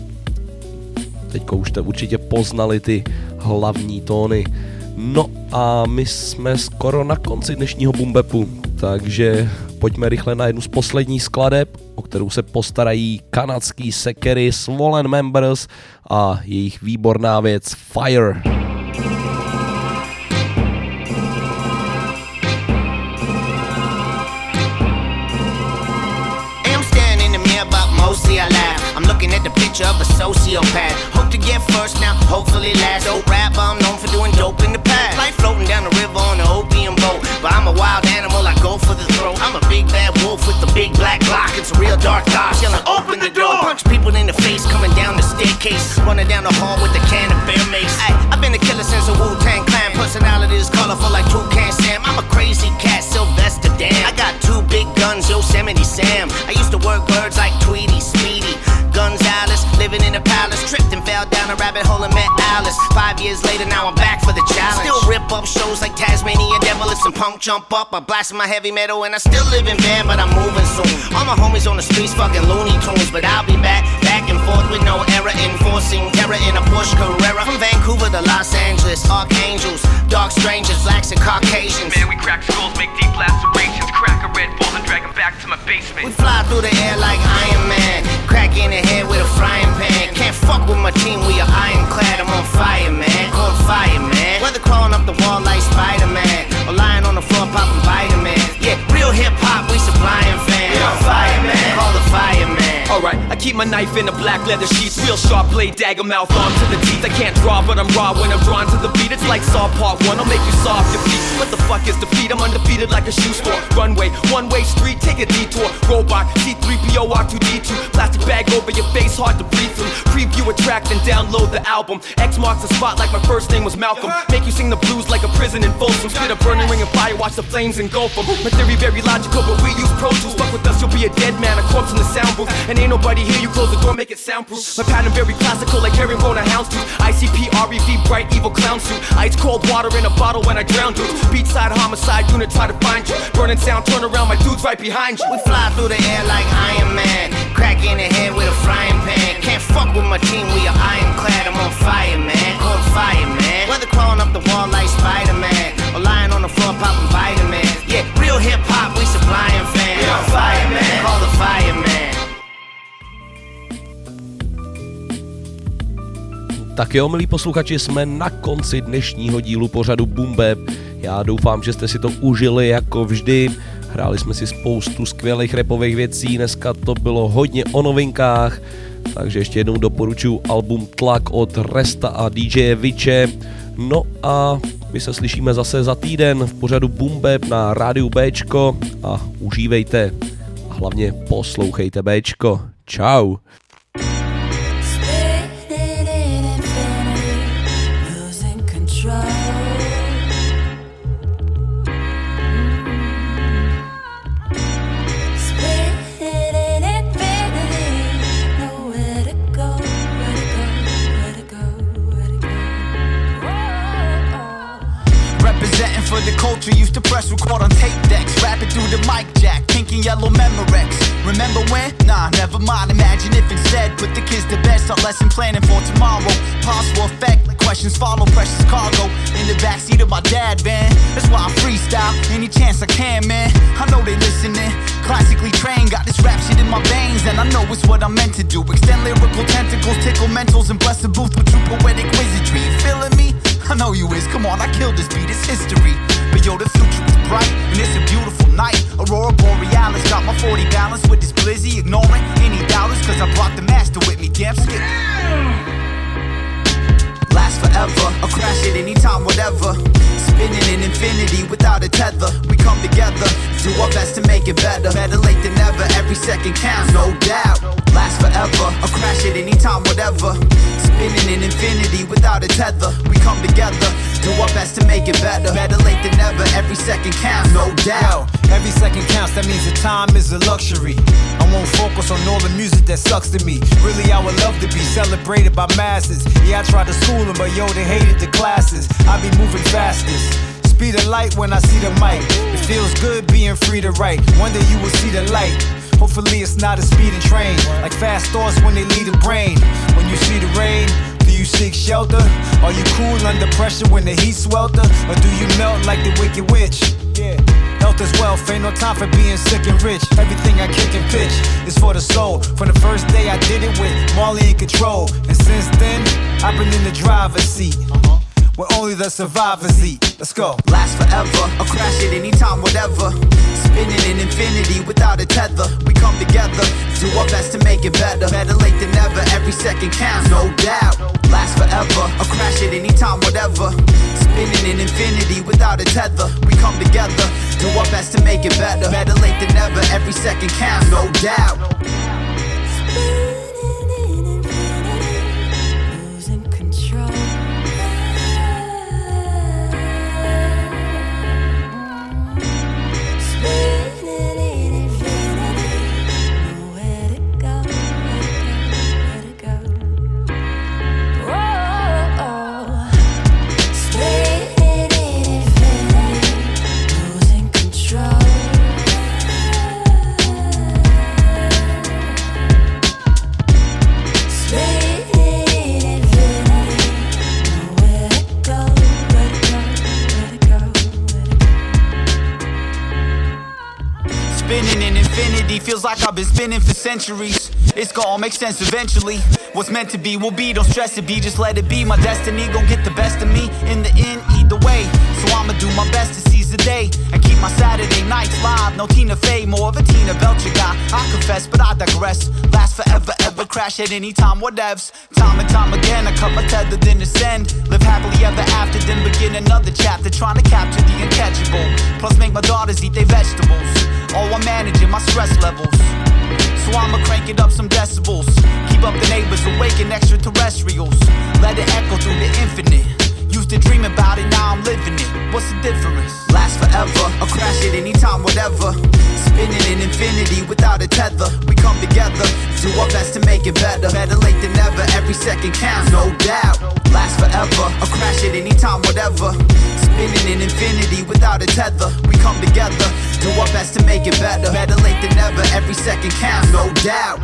Teďko už jste určitě poznali ty hlavní tóny. No a my jsme skoro na konci dnešního bumbepu, takže pojďme rychle na jednu z posledních skladeb, o kterou se postarají kanadský sekery Swollen Members a jejich výborná věc Fire. Mostly I laugh. I'm looking at the picture of a sociopath. Hope to get first now, hopefully last. Dope rapper, I'm known for doing dope in the past. Like floating down the river on an opium boat. But I'm a wild animal, I go for the throat. I'm a big bad wolf with the big black block. It's a real dark thought. Yelling, open the door. Punch in the face coming down the staircase. Running down the hall with a can of bear mace. Ay, I've been a killer since a Wu Tang Clan. Personality is colorful like Toucan Sam. I'm a crazy cat, Sylvester Dan. I got two big guns, Yosemite Sam. I used to work birds like Tweety, Speedy. Gonzalez, living in a palace, tripped and fell down a rabbit hole and met Alice. Five years later, now I'm back for the challenge. Still rip up shows like Tasmania Devil. If some punk jump up, I blast my heavy metal, and I still live in van, but I'm moving soon. All my homies on the streets, fucking Looney Tunes, but I'll be back and forth with no error, enforcing terror in a Porsche Carrera. From Vancouver to Los Angeles, archangels, dark strangers, blacks and Caucasians. Man, we crack skulls, make deep lacerations, crack a Red Bull and drag back to my basement. We fly through the air like Iron Man, crack in the head with a frying pan. Can't fuck with my team, we are ironclad. I'm on fire, man, on fire, man. Whether crawling up the wall like Spider-Man or lying on the floor popping vitamins. Yeah, real hip hop, we supplying fans. We on fire. I keep my knife in a black leather sheath, real sharp blade, dagger mouth, arm to the teeth. I can't draw, but I'm raw when I'm drawn to the beat. It's like Saw Part 1, I'll make you soft defeat. What the fuck is defeat? I'm undefeated like a shoe store. Runway, one way street, take a detour. Robot, C3PO, R2D2. Plastic bag over your face, hard to breathe through. Preview a track, then download the album. X marks the spot like my first name was Malcolm. Make you sing the blues like a prison in Folsom. Spit a burning ring of fire, watch the flames engulf them. My theory very logical, but we use Pro Tools. Fuck with us, you'll be a dead man, a corpse in the sound booth. And ain't nobody here, you close the door, make it soundproof. My pattern very classical, like Harry Rona houndstooth. ICP, REV, bright evil clown suit. Ice cold water in a bottle when I drown you. Beachside homicide unit, try to find you. Burning sound, turn around, my dude's right behind you. We fly through the air like Iron Man. Crack in the head with a frying pan. Can't fuck with my team, we are ironclad. I'm on fire, man. On fire, man. Whether crawling up the wall like Spider Man or lying on the floor popping vitamins. Yeah, real hip hop, Tak jo, milí posluchači, jsme na konci dnešního dílu pořadu Bumbe. Já doufám, že jste si to užili jako vždy. Hráli jsme si spoustu skvělých repových věcí, dneska to bylo hodně o novinkách, takže ještě jednou doporučuji album Tlak od Resta a DJ Viče. No a my se slyšíme zase za týden v pořadu Bumbe na rádiu Bčko a užívejte a hlavně poslouchejte Bčko. Ciao. Culture, used to press record on tape decks, rapping through the mic jack, pink and yellow Memorex. Remember when? Nah, never mind. Imagine if instead put the kids to bed, start lesson planning for tomorrow. For effect, questions follow, precious cargo in the backseat of my dad van. That's why I freestyle any chance I can, man. I know they listening. Classically trained, got this rap shit in my veins, and I know it's what I'm meant to do. Extend lyrical tentacles, tickle mentals, and bless the booth with true poetic wizardry. You feeling me? I know you is. Come on, I killed this beat. It's history. Yo, the future is bright, and it's a beautiful night. Aurora Borealis got my 40 balance with this blizzy, ignoring any doubters, cause I brought the master with me. Damn skip. Last forever, I'll crash it anytime, whatever. Spinning in infinity without a tether. We come together, do our best to make it better. Better late than never, every second counts, no doubt. Last forever, I'll crash it anytime, whatever. Spinning in infinity without a tether. We come together, do our best to make it better. Better late than never, every second counts, no doubt. Every second counts, that means the time is a luxury. I won't focus on all the music that sucks to me. Really, I would love to be celebrated by masses. Yeah, I tried to school them, but yo, they hated the classes. I be moving fastest. Speed of light when I see the mic. It feels good being free to write. One day you will see the light. Hopefully, it's not a speeding train. Like fast thoughts when they leave the brain. When you see the rain, do you seek shelter? Are you cool under pressure when the heat swelter? Or do you melt like the wicked witch? Yeah. Health is wealth, ain't no time for being sick and rich. Everything I kick and pitch is for the soul. From the first day I did it with Marley in control. And since then, I've been in the driver's seat. Uh-huh. Where only the survivors eat. Let's go. Last forever, I'll crash it anytime, whatever. Spinning in infinity without a tether. We come together, do our best to make it better. Better late than never, every second counts, no doubt. Last forever, I'll crash it anytime, whatever. Spinning in infinity without a tether. We come together, do our best to make it better. Better late than never, every second counts, no doubt. I've been spinning for centuries. It's gonna make sense eventually. What's meant to be will be, don't stress it be, just let it be. My destiny gon' get the best of me in the end, either way. So I'ma do my best to seize the day and keep my Saturday nights live. No Tina Fey, more of a Tina Belcher guy. I confess, but I digress. Last forever, ever crash at any time, whatevs. Time and time again, I cut my tether, then descend. Live happily ever after, then begin another chapter. Trying to capture the uncatchable. Plus, make my daughters eat their vegetables. All while managing my stress levels. So I'ma crank it up some decibels. Keep up the neighbors, awaken extraterrestrials. Let it echo through the infinite. Used to dream about it, now I'm living it. What's the difference? Last forever, I'll crash it anytime, whatever. Spinning in infinity without a tether. We come together, do our best to make it better. Better late than never, every second counts, no doubt. Last forever, I'll crash it anytime, whatever. Spinning in infinity without a tether. We come together, do our best to make it better. Better late than never, every second counts, no doubt.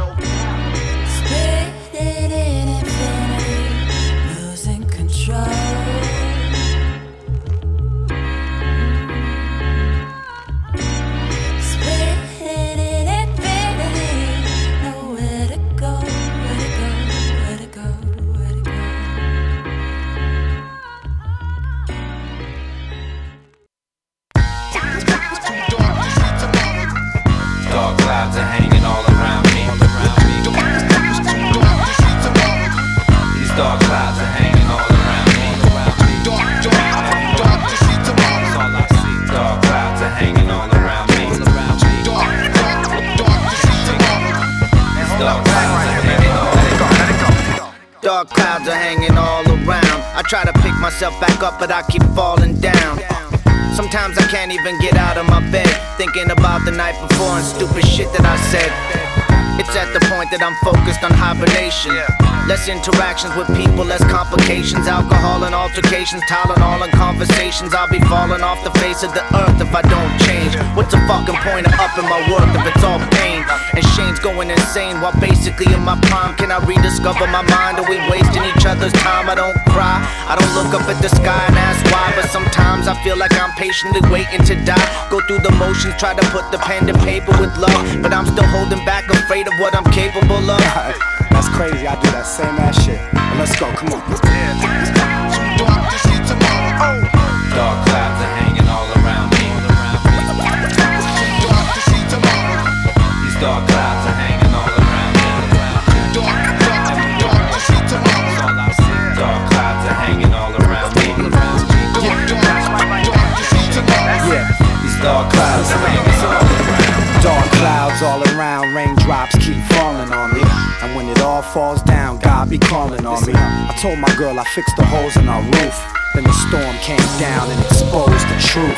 Dark clouds are hanging all around. I try to pick myself back up, but I keep falling down. Sometimes I can't even get out of my bed, thinking about the night before and stupid shit that I said. It's at the point that I'm focused on hibernation. Less interactions with people, less complications. Alcohol and altercations, Tylenol and conversations. I'll be falling off the face of the earth if I don't change. What's the fucking point of upping my worth if it's all pain? And Shane's going insane while basically in my prime. Can I rediscover my mind? Are we wasting each other's time? I don't cry. I don't look up at the sky and ask why. But sometimes I feel like I'm patiently waiting to die. Go through the motions, try to put the pen to paper with love. But I'm still holding back, afraid of what I'm capable of. That's crazy. I do that same ass shit. But let's go. Come on. Dark clouds are hanging all around me. These dark clouds are hanging all around me. That's all I see. Dark clouds are hanging all around me. These dark clouds are hanging all around. Dark clouds all around, raindrops keep falling on me. And when it all falls down, God be calling on me. I told my girl I fixed the holes in our roof. Then the storm came down and exposed the truth.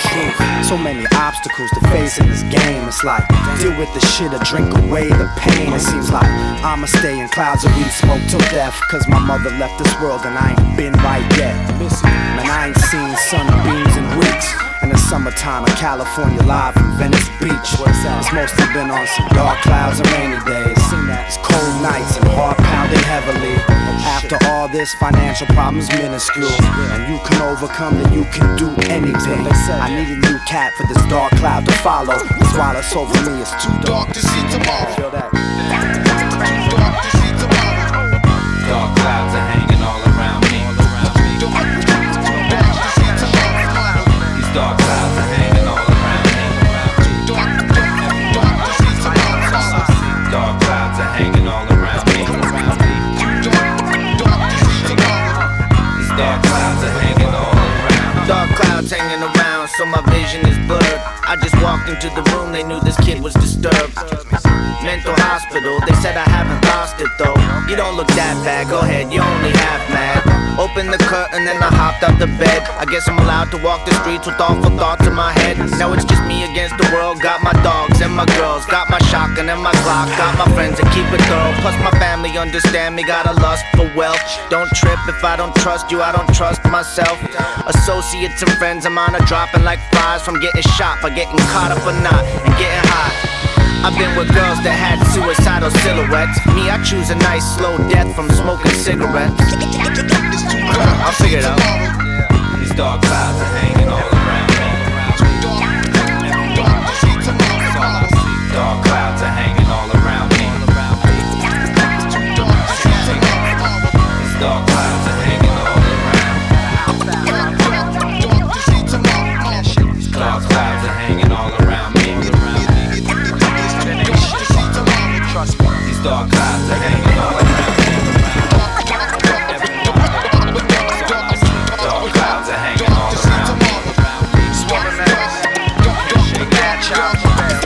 So many obstacles to face in this game. It's like deal with the shit or drink away the pain. It seems like I'ma stay in clouds of weed smoke till death. Cause my mother left this world and I ain't been right yet. Man, I ain't seen sunbeams in weeks. In the summertime in California live from Venice Beach. It's mostly been on some dark clouds and rainy days. It's cold nights and heart pounding heavily. After all this, financial problems minuscule. And you can overcome, then you can do anything. I need a new cat for this dark cloud to follow. This while it's over me, it's too dark to see tomorrow. So my vision is blurred. I just walked into the room, they knew this kid was disturbed. Mental hospital, they said I haven't lost it though. You don't look that bad, go ahead, you only half mad. Open the curtain, then I hopped out the bed. I guess I'm allowed to walk the streets with awful thoughts in my head. Now it's just me against the world. Got my dogs and my girls, got my shotgun and my Glock, got my friends that keep it thorough. Plus my family understand me, got a lust for wealth. Don't trip if I don't trust you, I don't trust myself. Associates and friends of mine are dropping like flies from getting shot by getting caught up or not and getting high. I've been with girls that had suicidal silhouettes. Me, I choose a nice slow death from smoking cigarettes. *laughs* I'll figure it out. These dark clouds are hanging all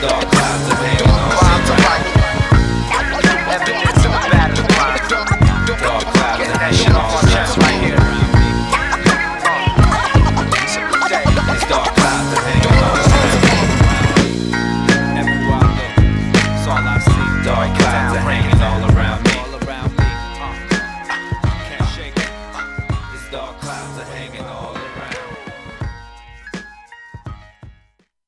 Dark